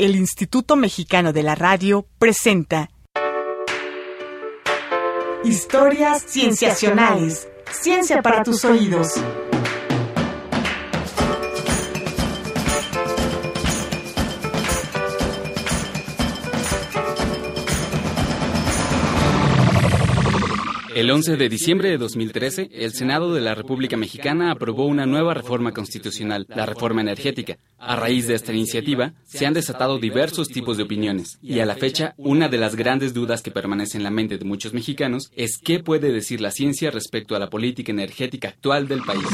el Instituto Mexicano de la Radio presenta Historias Cienciacionales. Ciencia para tus oídos. El 11 de diciembre de 2013, el Senado de la República Mexicana aprobó una nueva reforma constitucional, la reforma energética. A raíz de esta iniciativa, se han desatado diversos tipos de opiniones, y a la fecha, una de las grandes dudas que permanece en la mente de muchos mexicanos es qué puede decir la ciencia respecto a la política energética actual del país.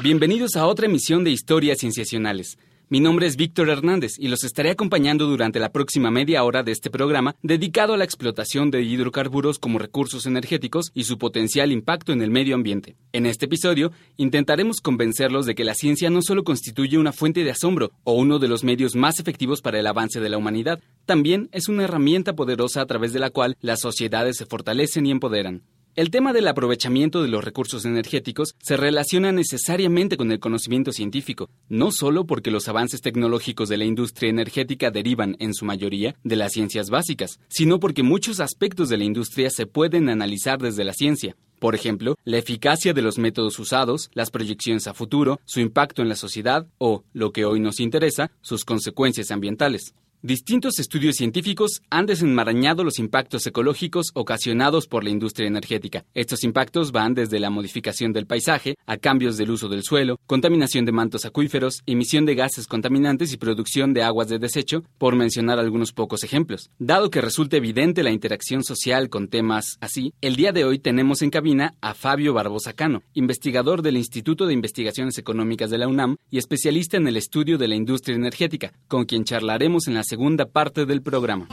Bienvenidos a otra emisión de Historias Cienciacionales. Mi nombre es Víctor Hernández y los estaré acompañando durante la próxima media hora de este programa dedicado a la explotación de hidrocarburos como recursos energéticos y su potencial impacto en el medio ambiente. En este episodio intentaremos convencerlos de que la ciencia no solo constituye una fuente de asombro o uno de los medios más efectivos para el avance de la humanidad, también es una herramienta poderosa a través de la cual las sociedades se fortalecen y empoderan. El tema del aprovechamiento de los recursos energéticos se relaciona necesariamente con el conocimiento científico, no solo porque los avances tecnológicos de la industria energética derivan, en su mayoría, de las ciencias básicas, sino porque muchos aspectos de la industria se pueden analizar desde la ciencia. Por ejemplo, la eficacia de los métodos usados, las proyecciones a futuro, su impacto en la sociedad o, lo que hoy nos interesa, sus consecuencias ambientales. Distintos estudios científicos han desenmarañado los impactos ecológicos ocasionados por la industria energética. Estos impactos van desde la modificación del paisaje a cambios del uso del suelo, contaminación de mantos acuíferos, emisión de gases contaminantes y producción de aguas de desecho, por mencionar algunos pocos ejemplos. Dado que resulta evidente la interacción social con temas así, el día de hoy tenemos en cabina a Fabio Barbosa Cano, investigador del Instituto de Investigaciones Económicas de la UNAM y especialista en el estudio de la industria energética, con quien charlaremos en la segunda parte del programa.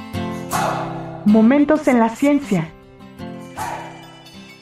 Momentos en la ciencia.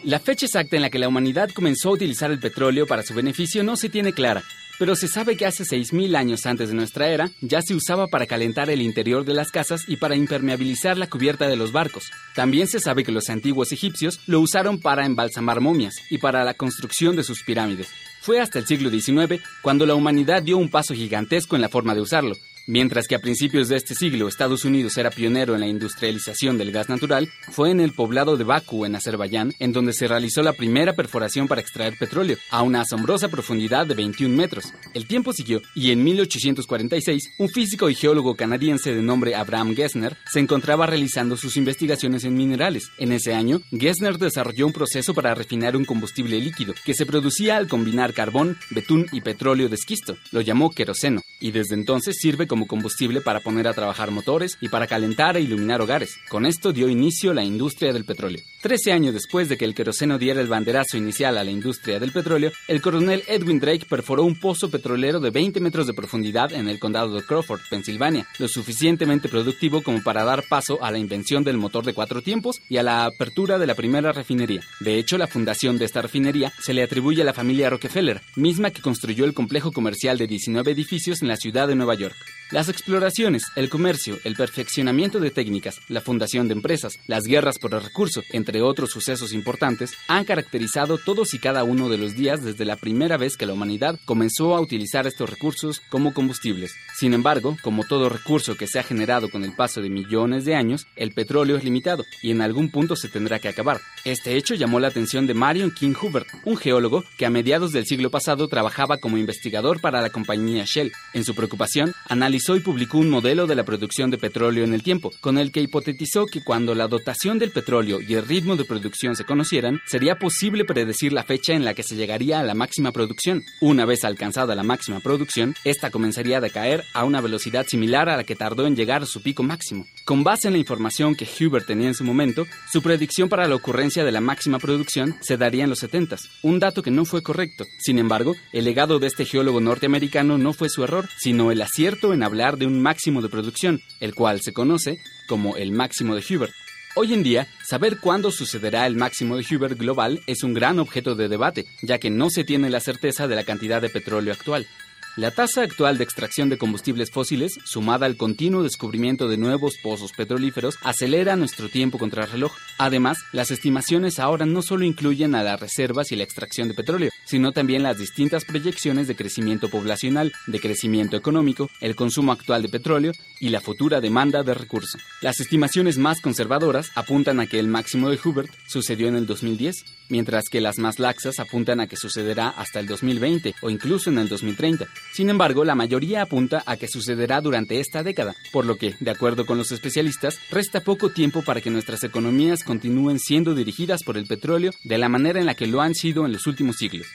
La fecha exacta en la que la humanidad comenzó a utilizar el petróleo para su beneficio no se tiene clara, pero se sabe que hace 6.000 años antes de nuestra era ya se usaba para calentar el interior de las casas y para impermeabilizar la cubierta de los barcos. También se sabe que los antiguos egipcios lo usaron para embalsamar momias y para la construcción de sus pirámides. Fue hasta el siglo XIX cuando la humanidad dio un paso gigantesco en la forma de usarlo, Mientras que a principios de este siglo Estados Unidos era pionero en la industrialización del gas natural, fue en el poblado de Bakú, en Azerbaiyán, en donde se realizó la primera perforación para extraer petróleo, a una asombrosa profundidad de 21 metros. El tiempo siguió, y en 1846, un físico y geólogo canadiense de nombre Abraham Gessner se encontraba realizando sus investigaciones en minerales. En ese año, Gessner desarrolló un proceso para refinar un combustible líquido, que se producía al combinar carbón, betún y petróleo de esquisto. Lo llamó queroseno, y desde entonces sirve como combustible para poner a trabajar motores y para calentar e iluminar hogares. Con esto dio inicio la industria del petróleo. Trece años después de que el queroseno diera el banderazo inicial a la industria del petróleo, el coronel Edwin Drake perforó un pozo petrolero de 20 metros de profundidad en el condado de Crawford, Pensilvania, lo suficientemente productivo como para dar paso a la invención del motor de cuatro tiempos y a la apertura de la primera refinería. De hecho, la fundación de esta refinería se le atribuye a la familia Rockefeller, misma que construyó el complejo comercial de 19 edificios en la ciudad de Nueva York. Las exploraciones, el comercio, el perfeccionamiento de técnicas, la fundación de empresas, las guerras por el recurso, entre otros sucesos importantes, han caracterizado todos y cada uno de los días desde la primera vez que la humanidad comenzó a utilizar estos recursos como combustibles. Sin embargo, como todo recurso que se ha generado con el paso de millones de años, el petróleo es limitado y en algún punto se tendrá que acabar. Este hecho llamó la atención de Marion King Hubert, un geólogo que a mediados del siglo pasado trabajaba como investigador para la compañía Shell. En su preocupación, analizó y publicó un modelo de la producción de petróleo en el tiempo, con el que hipotetizó que cuando la dotación del petróleo y el ritmo de producción se conocieran, sería posible predecir la fecha en la que se llegaría a la máxima producción. Una vez alcanzada la máxima producción, esta comenzaría a decaer a una velocidad similar a la que tardó en llegar a su pico máximo. Con base en la información que Hubert tenía en su momento, su predicción para la ocurrencia de la máxima producción se daría en los 70, un dato que no fue correcto. Sin embargo, el legado de este geólogo norteamericano no fue su error, sino el acierto en hablar de un máximo de producción, el cual se conoce como el máximo de Hubert. Hoy en día, saber cuándo sucederá el máximo de Hubert global es un gran objeto de debate, ya que no se tiene la certeza de la cantidad de petróleo actual. La tasa actual de extracción de combustibles fósiles, sumada al continuo descubrimiento de nuevos pozos petrolíferos, acelera nuestro tiempo contra el reloj. Además, las estimaciones ahora no solo incluyen a las reservas y la extracción de petróleo, sino también las distintas proyecciones de crecimiento poblacional, de crecimiento económico, el consumo actual de petróleo y la futura demanda de recursos. Las estimaciones más conservadoras apuntan a que el máximo de Hubert sucedió en el 2010, mientras que las más laxas apuntan a que sucederá hasta el 2020 o incluso en el 2030. Sin embargo, la mayoría apunta a que sucederá durante esta década, por lo que, de acuerdo con los especialistas, resta poco tiempo para que nuestras economías continúen siendo dirigidas por el petróleo de la manera en la que lo han sido en los últimos siglos.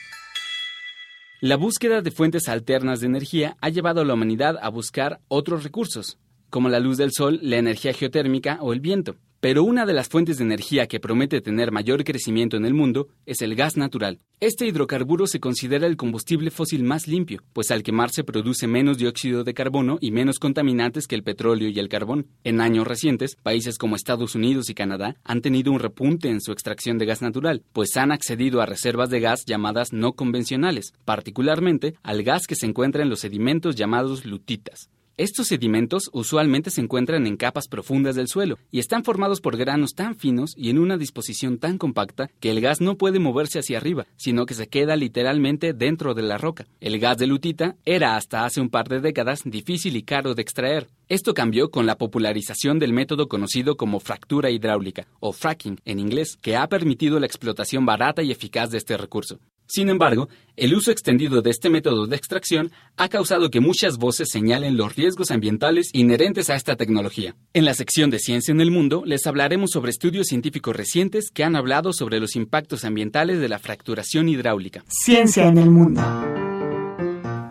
La búsqueda de fuentes alternas de energía ha llevado a la humanidad a buscar otros recursos, como la luz del sol, la energía geotérmica o el viento. Pero una de las fuentes de energía que promete tener mayor crecimiento en el mundo es el gas natural. Este hidrocarburo se considera el combustible fósil más limpio, pues al quemarse produce menos dióxido de carbono y menos contaminantes que el petróleo y el carbón. En años recientes, países como Estados Unidos y Canadá han tenido un repunte en su extracción de gas natural, pues han accedido a reservas de gas llamadas no convencionales, particularmente al gas que se encuentra en los sedimentos llamados lutitas. Estos sedimentos usualmente se encuentran en capas profundas del suelo y están formados por granos tan finos y en una disposición tan compacta que el gas no puede moverse hacia arriba, sino que se queda literalmente dentro de la roca. El gas de lutita era hasta hace un par de décadas difícil y caro de extraer. Esto cambió con la popularización del método conocido como fractura hidráulica, o fracking en inglés, que ha permitido la explotación barata y eficaz de este recurso. Sin embargo, el uso extendido de este método de extracción ha causado que muchas voces señalen los riesgos ambientales inherentes a esta tecnología. En la sección de Ciencia en el Mundo les hablaremos sobre estudios científicos recientes que han hablado sobre los impactos ambientales de la fracturación hidráulica. Ciencia en el Mundo.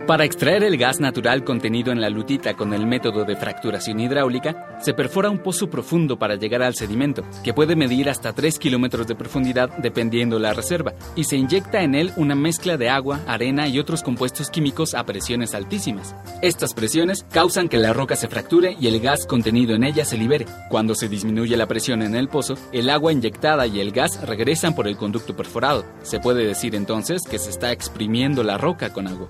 Para extraer el gas natural contenido en la lutita con el método de fracturación hidráulica, se perfora un pozo profundo para llegar al sedimento, que puede medir hasta 3 kilómetros de profundidad dependiendo la reserva, y se inyecta en él una mezcla de agua, arena y otros compuestos químicos a presiones altísimas. Estas presiones causan que la roca se fracture y el gas contenido en ella se libere. Cuando se disminuye la presión en el pozo, el agua inyectada y el gas regresan por el conducto perforado. Se puede decir entonces que se está exprimiendo la roca con agua.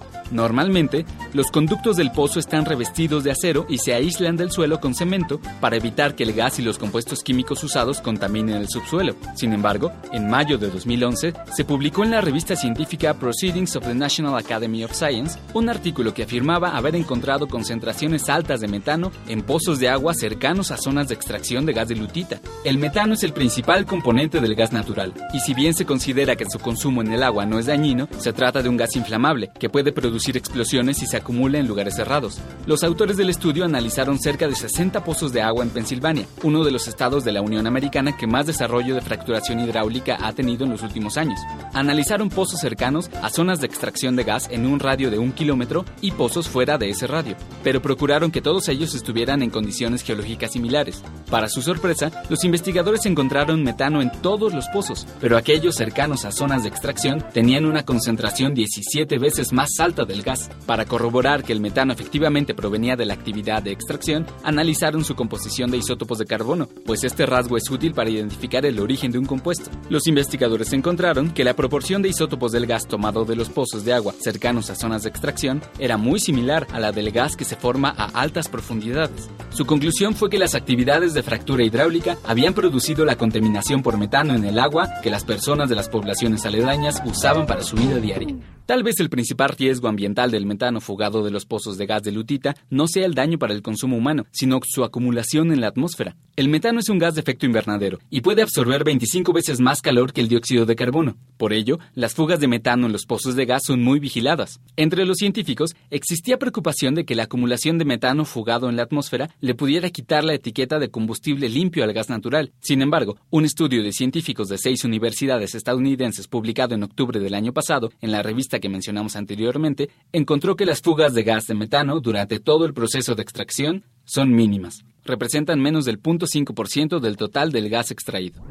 Normalmente, los conductos del pozo están revestidos de acero y se aíslan del suelo con cemento para evitar que el gas y los compuestos químicos usados contaminen el subsuelo. Sin embargo, en mayo de 2011 se publicó en la revista científica Proceedings of the National Academy of Science un artículo que afirmaba haber encontrado concentraciones altas de metano en pozos de agua cercanos a zonas de extracción de gas de lutita. El metano es el principal componente del gas natural, y si bien se considera que su consumo en el agua no es dañino, se trata de un gas inflamable que puede producir explosiones y se acumula en lugares cerrados. Los autores del estudio analizaron cerca de 60 pozos de agua en Pensilvania, uno de los estados de la Unión Americana que más desarrollo de fracturación hidráulica ha tenido en los últimos años. Analizaron pozos cercanos a zonas de extracción de gas en un radio de un kilómetro y pozos fuera de ese radio, pero procuraron que todos ellos estuvieran en condiciones geológicas similares. Para su sorpresa, los investigadores encontraron metano en todos los pozos, pero aquellos cercanos a zonas de extracción tenían una concentración 17 veces más alta del gas. Para corroborar que el metano efectivamente provenía de la actividad de extracción, analizaron su composición de isótopos de carbono, pues este rasgo es útil para identificar el origen de un compuesto. Los investigadores encontraron que la proporción de isótopos del gas tomado de los pozos de agua cercanos a zonas de extracción era muy similar a la del gas que se forma a altas profundidades. Su conclusión fue que las actividades de fractura hidráulica habían producido la contaminación por metano en el agua que las personas de las poblaciones aledañas usaban para su vida diaria. Tal vez el principal riesgo ambiental del metano fugado de los pozos de gas de lutita no sea el daño para el consumo humano, sino su acumulación en la atmósfera. El metano es un gas de efecto invernadero y puede absorber 25 veces más calor que el dióxido de carbono. Por ello, las fugas de metano en los pozos de gas son muy vigiladas. Entre los científicos existía preocupación de que la acumulación de metano fugado en la atmósfera le pudiera quitar la etiqueta de combustible limpio al gas natural. Sin embargo, un estudio de científicos de seis universidades estadounidenses publicado en octubre del año pasado en la que mencionamos anteriormente, encontró que las fugas de gas de metano durante todo el proceso de extracción son mínimas. Representan menos del 0.5% del total del gas extraído.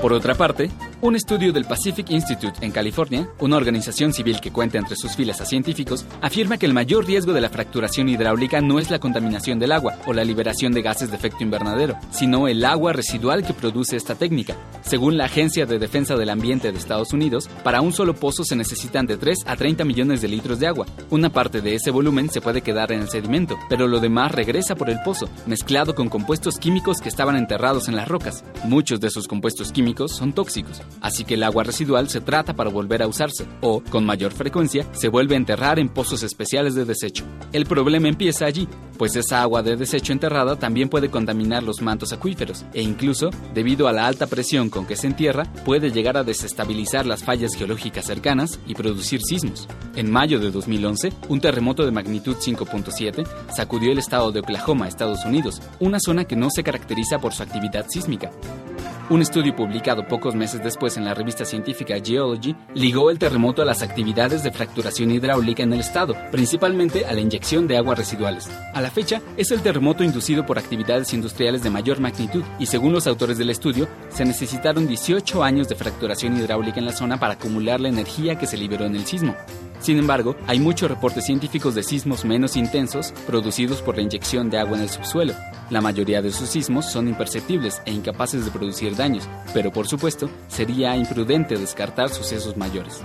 Por otra parte, Un estudio del Pacific Institute en California, una organización civil que cuenta entre sus filas a científicos, afirma que el mayor riesgo de la fracturación hidráulica no es la contaminación del agua o la liberación de gases de efecto invernadero, sino el agua residual que produce esta técnica. Según la Agencia de Defensa del Ambiente de Estados Unidos, para un solo pozo se necesitan de 3 a 30 millones de litros de agua. Una parte de ese volumen se puede quedar en el sedimento, pero lo demás regresa por el pozo, mezclado con compuestos químicos que estaban enterrados en las rocas. Muchos de esos compuestos químicos son tóxicos así que el agua residual se trata para volver a usarse o, con mayor frecuencia, se vuelve a enterrar en pozos especiales de desecho. El problema empieza allí, pues esa agua de desecho enterrada también puede contaminar los mantos acuíferos e incluso, debido a la alta presión con que se entierra, puede llegar a desestabilizar las fallas geológicas cercanas y producir sismos. En mayo de 2011, un terremoto de magnitud 5.7 sacudió el estado de Oklahoma, Estados Unidos, una zona que no se caracteriza por su actividad sísmica. Un estudio publicado pocos meses después en la revista científica Geology ligó el terremoto a las actividades de fracturación hidráulica en el estado, principalmente a la inyección de aguas residuales. A la fecha, es el terremoto inducido por actividades industriales de mayor magnitud y según los autores del estudio, se necesitaron 18 años de fracturación hidráulica en la zona para acumular la energía que se liberó en el sismo. Sin embargo, hay muchos reportes científicos de sismos menos intensos producidos por la inyección de agua en el subsuelo. La mayoría de sus sismos son imperceptibles e incapaces de producir daños, pero por supuesto, sería imprudente descartar sucesos mayores.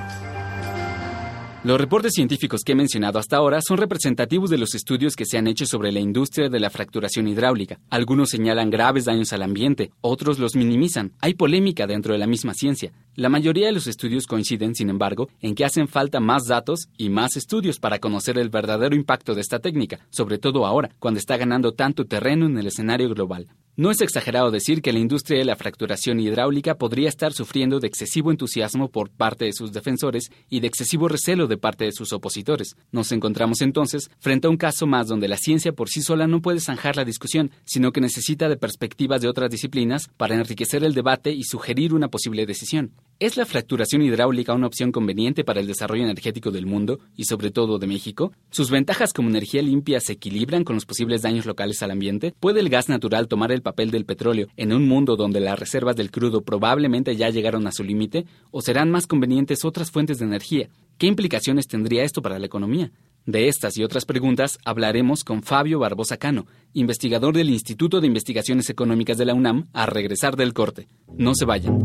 Los reportes científicos que he mencionado hasta ahora son representativos de los estudios que se han hecho sobre la industria de la fracturación hidráulica. Algunos señalan graves daños al ambiente, otros los minimizan. Hay polémica dentro de la misma ciencia. La mayoría de los estudios coinciden, sin embargo, en que hacen falta más datos y más estudios para conocer el verdadero impacto de esta técnica, sobre todo ahora, cuando está ganando tanto terreno en el escenario global. No es exagerado decir que la industria de la fracturación hidráulica podría estar sufriendo de excesivo entusiasmo por parte de sus defensores y de excesivo recelo de parte de sus opositores. Nos encontramos entonces frente a un caso más donde la ciencia por sí sola no puede zanjar la discusión, sino que necesita de perspectivas de otras disciplinas para enriquecer el debate y sugerir una posible decisión. ¿Es la fracturación hidráulica una opción conveniente para el desarrollo energético del mundo y sobre todo de México? ¿Sus ventajas como energía limpia se equilibran con los posibles daños locales al ambiente? ¿Puede el gas natural tomar el papel del petróleo en un mundo donde las reservas del crudo probablemente ya llegaron a su límite? ¿O serán más convenientes otras fuentes de energía? ¿Qué implicaciones tendría esto para la economía? De estas y otras preguntas hablaremos con Fabio Barbosa Cano, investigador del Instituto de Investigaciones Económicas de la UNAM, a regresar del corte. No se vayan.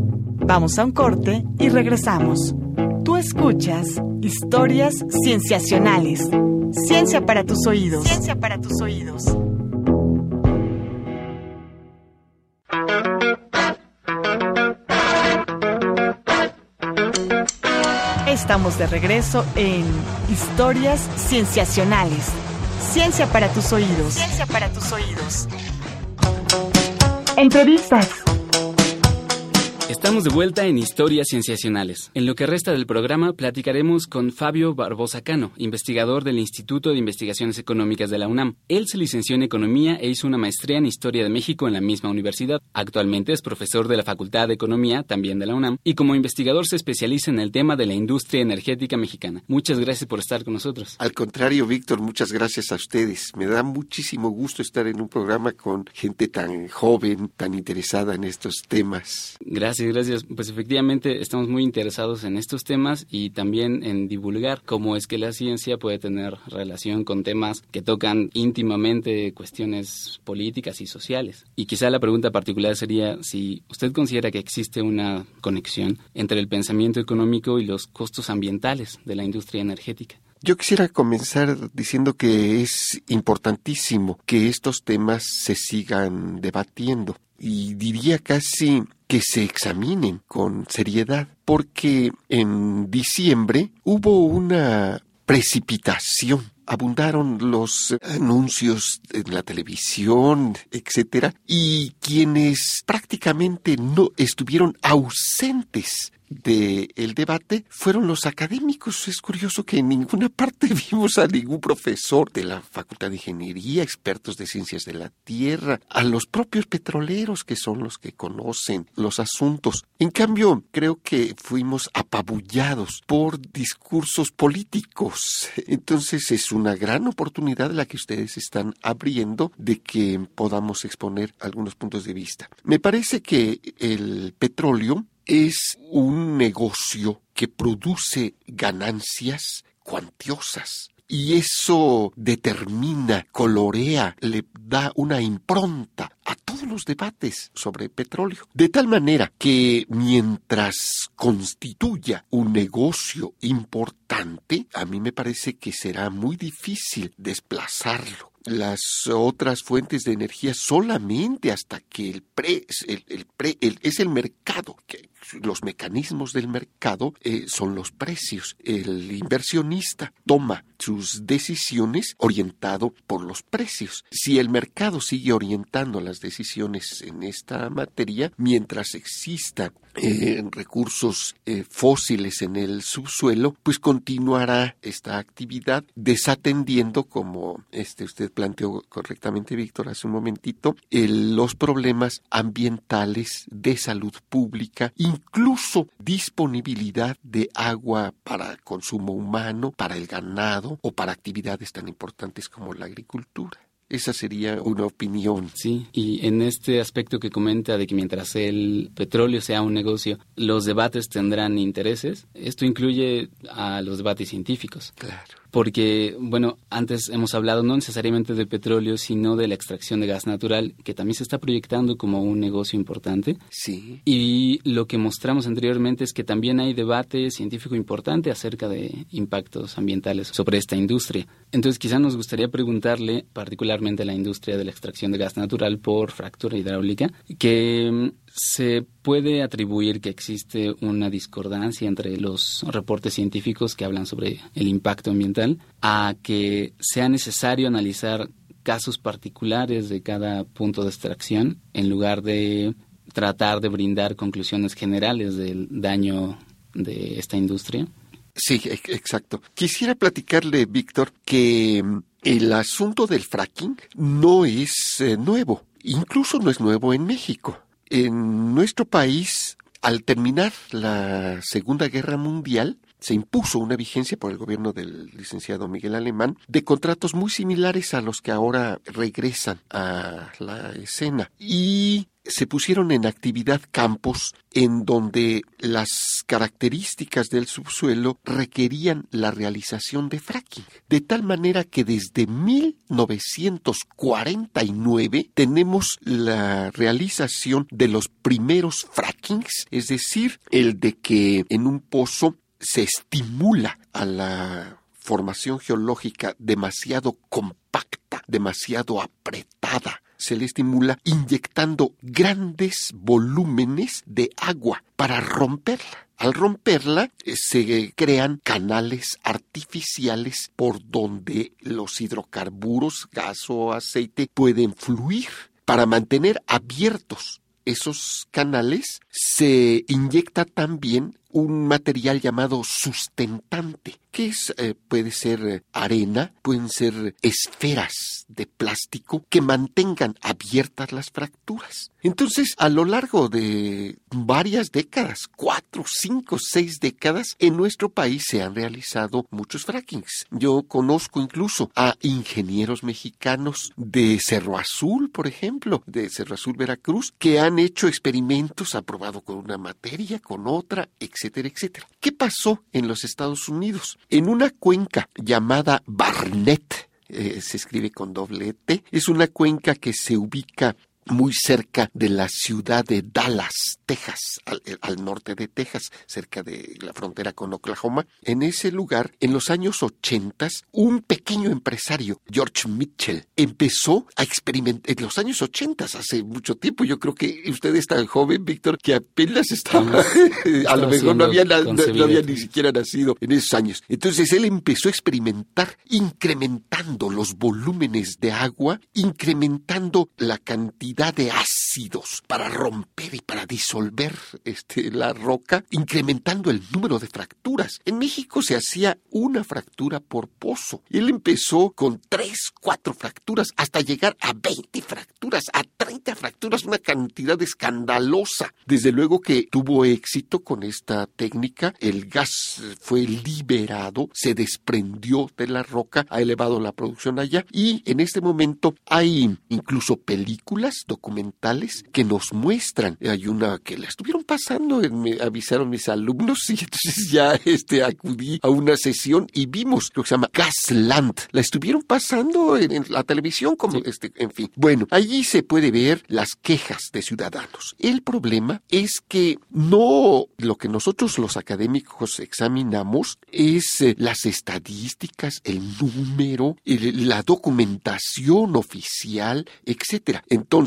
Vamos a un corte y regresamos. Tú escuchas historias cienciacionales. Ciencia para tus oídos. Ciencia para tus oídos. Estamos de regreso en Historias Cienciacionales. Ciencia para tus oídos. Ciencia para tus oídos. Entrevistas. Estamos de vuelta en Historias Cienciacionales. En lo que resta del programa platicaremos con Fabio Barbosa Cano, investigador del Instituto de Investigaciones Económicas de la UNAM. Él se licenció en Economía e hizo una maestría en Historia de México en la misma universidad. Actualmente es profesor de la Facultad de Economía, también de la UNAM, y como investigador se especializa en el tema de la industria energética mexicana. Muchas gracias por estar con nosotros. Al contrario, Víctor, muchas gracias a ustedes. Me da muchísimo gusto estar en un programa con gente tan joven, tan interesada en estos temas. Gracias gracias. Pues efectivamente estamos muy interesados en estos temas y también en divulgar cómo es que la ciencia puede tener relación con temas que tocan íntimamente cuestiones políticas y sociales. Y quizá la pregunta particular sería si usted considera que existe una conexión entre el pensamiento económico y los costos ambientales de la industria energética. Yo quisiera comenzar diciendo que es importantísimo que estos temas se sigan debatiendo y diría casi que se examinen con seriedad, porque en diciembre hubo una precipitación. Abundaron los anuncios en la televisión, etcétera, y quienes prácticamente no estuvieron ausentes del el debate fueron los académicos. Es curioso que en ninguna parte vimos a ningún profesor de la Facultad de Ingeniería, expertos de ciencias de la Tierra, a los propios petroleros que son los que conocen los asuntos. En cambio, creo que fuimos apabullados por discursos políticos. Entonces es una gran oportunidad la que ustedes están abriendo de que podamos exponer algunos puntos de vista. Me parece que el petróleo es un negocio que produce ganancias cuantiosas. Y eso determina, colorea, le da una impronta a todos los debates sobre petróleo. De tal manera que mientras constituya un negocio importante, a mí me parece que será muy difícil desplazarlo las otras fuentes de energía solamente hasta que el pre, el, pre, es el mercado que los mecanismos del mercado eh, son los precios. El inversionista toma sus decisiones orientado por los precios. Si el mercado sigue orientando las decisiones en esta materia, mientras exista eh, recursos eh, fósiles en el subsuelo, pues continuará esta actividad desatendiendo, como este usted planteó correctamente, Víctor, hace un momentito, los problemas ambientales de salud pública, incluso disponibilidad de agua para consumo humano, para el ganado o para actividades tan importantes como la agricultura. Esa sería una opinión. Sí, y en este aspecto que comenta de que mientras el petróleo sea un negocio, los debates tendrán intereses, esto incluye a los debates científicos. Claro porque, bueno, antes hemos hablado no necesariamente del petróleo, sino de la extracción de gas natural, que también se está proyectando como un negocio importante. Sí. Y lo que mostramos anteriormente es que también hay debate científico importante acerca de impactos ambientales sobre esta industria. Entonces, quizá nos gustaría preguntarle, particularmente a la industria de la extracción de gas natural por fractura hidráulica, que se puede atribuir que existe una discordancia entre los reportes científicos que hablan sobre el impacto ambiental a que sea necesario analizar casos particulares de cada punto de extracción en lugar de tratar de brindar conclusiones generales del daño de esta industria? Sí, exacto. Quisiera platicarle, Víctor, que mm, el asunto del fracking no es eh, nuevo. Incluso no es nuevo en México. En nuestro país, al terminar la Segunda Guerra Mundial, se impuso una vigencia por el gobierno del licenciado Miguel Alemán de contratos muy similares a los que ahora regresan a la escena. Y se pusieron en actividad campos en donde las características del subsuelo requerían la realización de fracking. De tal manera que desde 1949 tenemos la realización de los primeros frackings, es decir, el de que en un pozo se estimula a la formación geológica demasiado compacta, demasiado apretada se le estimula inyectando grandes volúmenes de agua para romperla. Al romperla eh, se crean canales artificiales por donde los hidrocarburos, gas o aceite pueden fluir para mantener abiertos esos canales se inyecta también un material llamado sustentante, que es, eh, puede ser eh, arena, pueden ser esferas de plástico que mantengan abiertas las fracturas. Entonces, a lo largo de varias décadas, cuatro, cinco, seis décadas, en nuestro país se han realizado muchos frackings. Yo conozco incluso a ingenieros mexicanos de Cerro Azul, por ejemplo, de Cerro Azul, Veracruz, que han hecho experimentos, aprobado con una materia, con otra, etcétera, etcétera. ¿Qué pasó en los Estados Unidos? En una cuenca llamada Barnett, eh, se escribe con doble T, es una cuenca que se ubica muy cerca de la ciudad de Dallas, Texas, eh, al, norte de Texas, cerca de la frontera con Oklahoma. En ese lugar, en los años 80, un pequeño empresario, George Mitchell, empezó a experimentar, en los años 80, hace mucho tiempo, yo creo que usted es tan joven, Víctor, que apenas estaba, a lo mejor no había, no había ni siquiera nacido en esos años. Entonces él empezó a experimentar incrementando los volúmenes de agua, incrementando la cantidad de ácidos para romper y para disolver este, la roca, incrementando el número de fracturas. En México se hacía una fractura por pozo. Él empezó con tres, cuatro fracturas hasta llegar a 20 fracturas a 30 fracturas, una cantidad escandalosa. Desde luego que tuvo éxito con esta técnica, el gas fue liberado, se desprendió de la roca, ha elevado la producción allá y en este momento hay incluso películas documentales que nos muestran. Hay una que la estuvieron pasando, me avisaron mis alumnos y entonces ya este, acudí a una sesión y vimos lo que se llama Gasland. La estuvieron pasando en, la televisión como este, en fin. Bueno, allí se puede ver las quejas de ciudadanos. El problema es que no lo que nosotros los académicos examinamos es eh, las estadísticas, el número, la documentación oficial, etcétera. Entonces,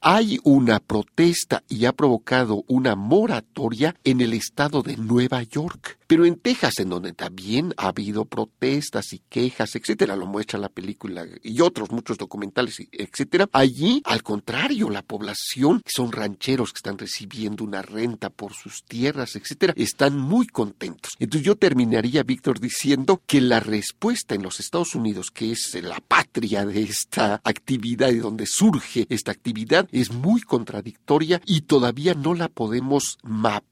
hay una protesta y ha provocado una moratoria en el estado de Nueva York. Pero en Texas, en donde también ha habido protestas y quejas, etcétera, lo muestra la película y otros muchos documentales, etcétera, allí, al contrario, la población, son rancheros que están recibiendo una renta por sus tierras, etcétera, están muy contentos. Entonces yo terminaría, Víctor, diciendo que la respuesta en los Estados Unidos, que es la patria de esta actividad y donde surge esta actividad, es muy contradictoria y todavía no la podemos mapear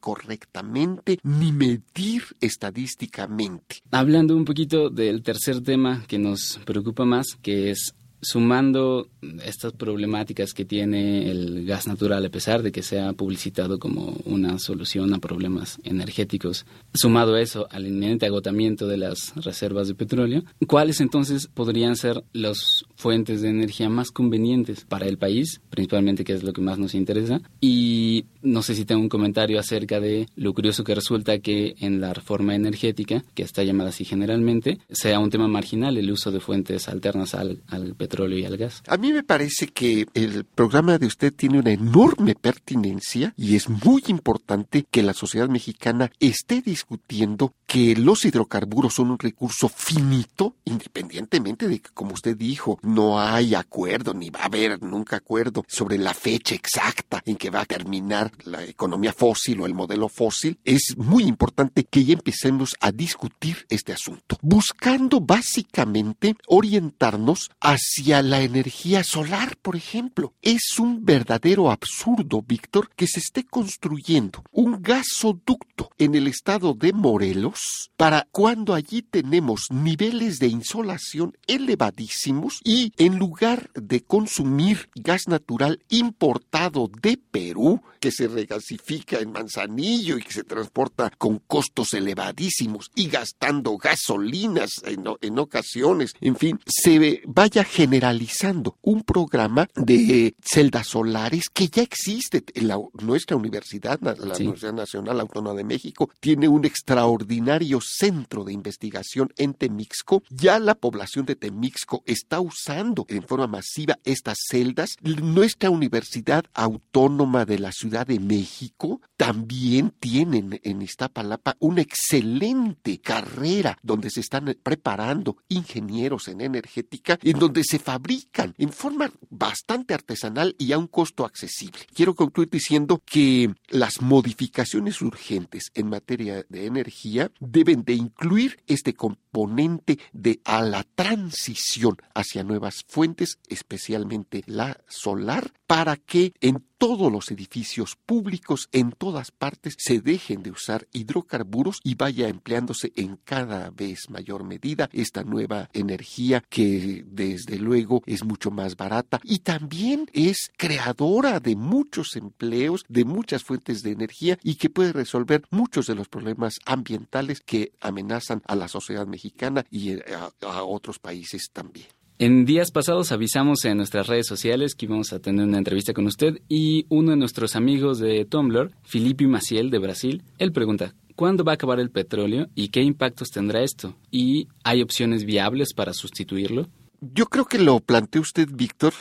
correctamente ni medir estadísticamente. Hablando un poquito del tercer tema que nos preocupa más, que es sumando estas problemáticas que tiene el gas natural, a pesar de que sea publicitado como una solución a problemas energéticos, sumado eso al inminente agotamiento de las reservas de petróleo, ¿cuáles entonces podrían ser las fuentes de energía más convenientes para el país, principalmente que es lo que más nos interesa? Y no sé si tengo un comentario acerca de lo curioso que resulta que en la reforma energética, que está llamada así generalmente, sea un tema marginal el uso de fuentes alternas al, al petróleo y al gas. A mí me parece que el programa de usted tiene una enorme pertinencia y es muy importante que la sociedad mexicana esté discutiendo que los hidrocarburos son un recurso finito, independientemente de que, como usted dijo, no hay acuerdo, ni va a haber nunca acuerdo sobre la fecha exacta en que va a terminar la economía fósil o el modelo fósil. Es muy importante que ya empecemos a discutir este asunto, buscando básicamente orientarnos hacia la energía solar, por ejemplo. Es un verdadero absurdo, Víctor, que se esté construyendo un gasoducto en el estado de Morelos para cuando allí tenemos niveles de insolación elevadísimos y en lugar de consumir gas natural importado de Perú, que se regasifica en Manzanillo y que se transporta con costos elevadísimos y gastando gasolinas en, en ocasiones, en fin, se vaya generalizando un programa de celdas solares que ya existe. En la, nuestra universidad, la Universidad Nacional Autónoma de México, tiene un extraordinario centro de investigación en Temixco. Ya la población de Temixco está usando en forma masiva estas celdas. Nuestra Universidad Autónoma de la Ciudad de México también tiene en Iztapalapa una excelente carrera donde se están preparando ingenieros en energética, en donde se fabrican en forma bastante artesanal y a un costo accesible. Quiero concluir diciendo que las modificaciones urgentes en materia de energía deben de incluir este componente de a la transición hacia nuevas fuentes, especialmente la solar, para que en todos los edificios públicos en todas partes se dejen de usar hidrocarburos y vaya empleándose en cada vez mayor medida esta nueva energía que desde luego es mucho más barata y también es creadora de muchos empleos, de muchas fuentes de energía y que puede resolver muchos de los problemas ambientales que amenazan a la sociedad mexicana y a, a otros países también. En días pasados avisamos en nuestras redes sociales que íbamos a tener una entrevista con usted y uno de nuestros amigos de Tumblr, Filipe Maciel de Brasil, él pregunta, ¿cuándo va a acabar el petróleo y qué impactos tendrá esto? ¿Y hay opciones viables para sustituirlo? Yo creo que lo planteó usted, Víctor,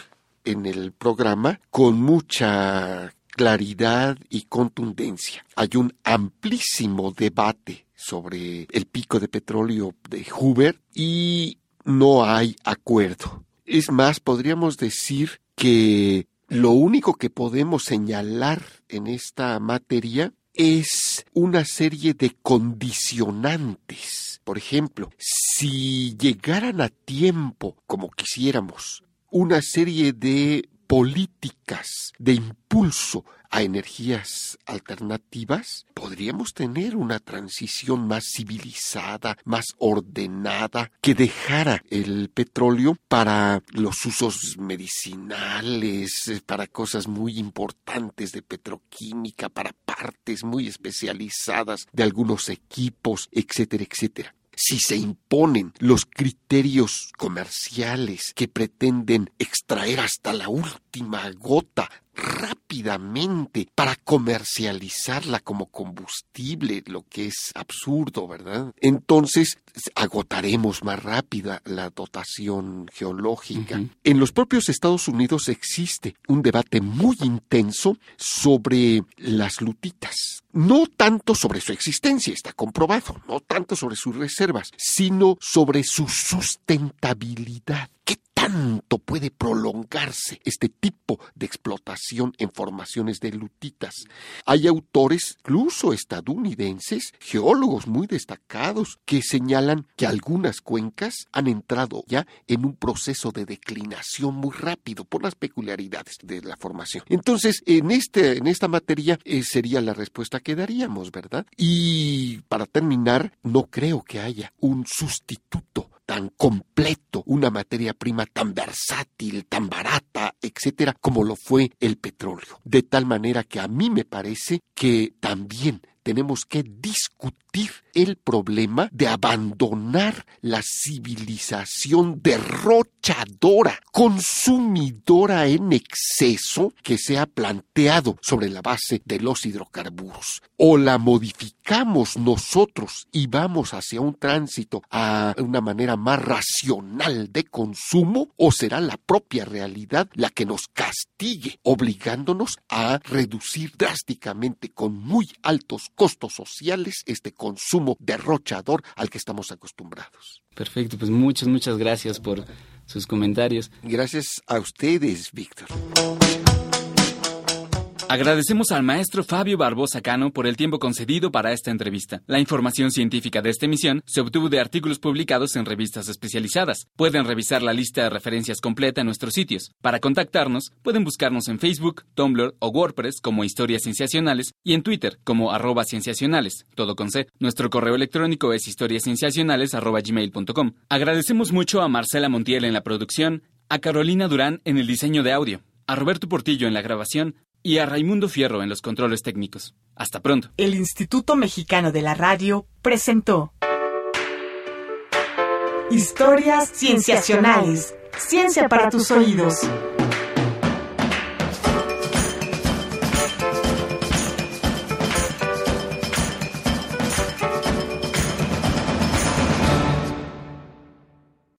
en el programa con mucha claridad y contundencia. Hay un amplísimo debate sobre el pico de petróleo de Hoover y no hay acuerdo. Es más, podríamos decir que lo único que podemos señalar en esta materia es una serie de condicionantes. Por ejemplo, si llegaran a tiempo, como quisiéramos, una serie de políticas de impulso a energías alternativas, podríamos tener una transición más civilizada, más ordenada, que dejara el petróleo para los usos medicinales, para cosas muy importantes de petroquímica, para partes muy especializadas de algunos equipos, etcétera, etcétera. Si se imponen los criterios comerciales que pretenden extraer hasta la última gota rápidamente para comercializarla como combustible, lo que es absurdo, ¿verdad? Entonces agotaremos más rápida la dotación geológica. En los propios Estados Unidos existe un debate muy intenso sobre las lutitas. No tanto sobre su existencia, está comprobado, no tanto sobre sus reservas, sino sobre su sustentabilidad. ¿Qué tanto puede prolongarse este tipo de explotación en formaciones de lutitas? Hay autores, incluso estadounidenses, geólogos muy destacados, que señalan que algunas cuencas han entrado ya en un proceso de declinación muy rápido por las peculiaridades de la formación. Entonces, en, este, en esta materia eh, sería la respuesta que daríamos, ¿verdad? Y para terminar, no creo que haya un sustituto tan completo, una materia prima tan versátil, tan barata, etcétera, como lo fue el petróleo. De tal manera que a mí me parece que también tenemos que discutir el problema de abandonar la civilización derrochadora, consumidora en exceso que se ha planteado sobre la base de los hidrocarburos. O la nosotros y vamos hacia un tránsito a una manera más racional de consumo, o será la propia realidad la que nos castigue, obligándonos a reducir drásticamente con muy altos costos sociales este consumo derrochador al que estamos acostumbrados. Perfecto, pues muchas, muchas gracias por sus comentarios. Gracias a ustedes, Víctor. Agradecemos al maestro Fabio Barbosa Cano por el tiempo concedido para esta entrevista. La información científica de esta emisión se obtuvo de artículos publicados en revistas especializadas. Pueden revisar la lista de referencias completa en nuestros sitios. Para contactarnos, pueden buscarnos en Facebook, Tumblr o WordPress como Historias Cienciacionales y en Twitter como arroba cienciacionales, todo con C. Nuestro correo electrónico es historiascienciacionales.gmail.com. Agradecemos mucho a Marcela Montiel en la producción, a Carolina Durán en el diseño de audio, a Roberto Portillo en la grabación y a Raimundo Fierro en los controles técnicos. Hasta pronto. El Instituto Mexicano de la Radio presentó Historias Cienciacionales. Ciencia para tus oídos.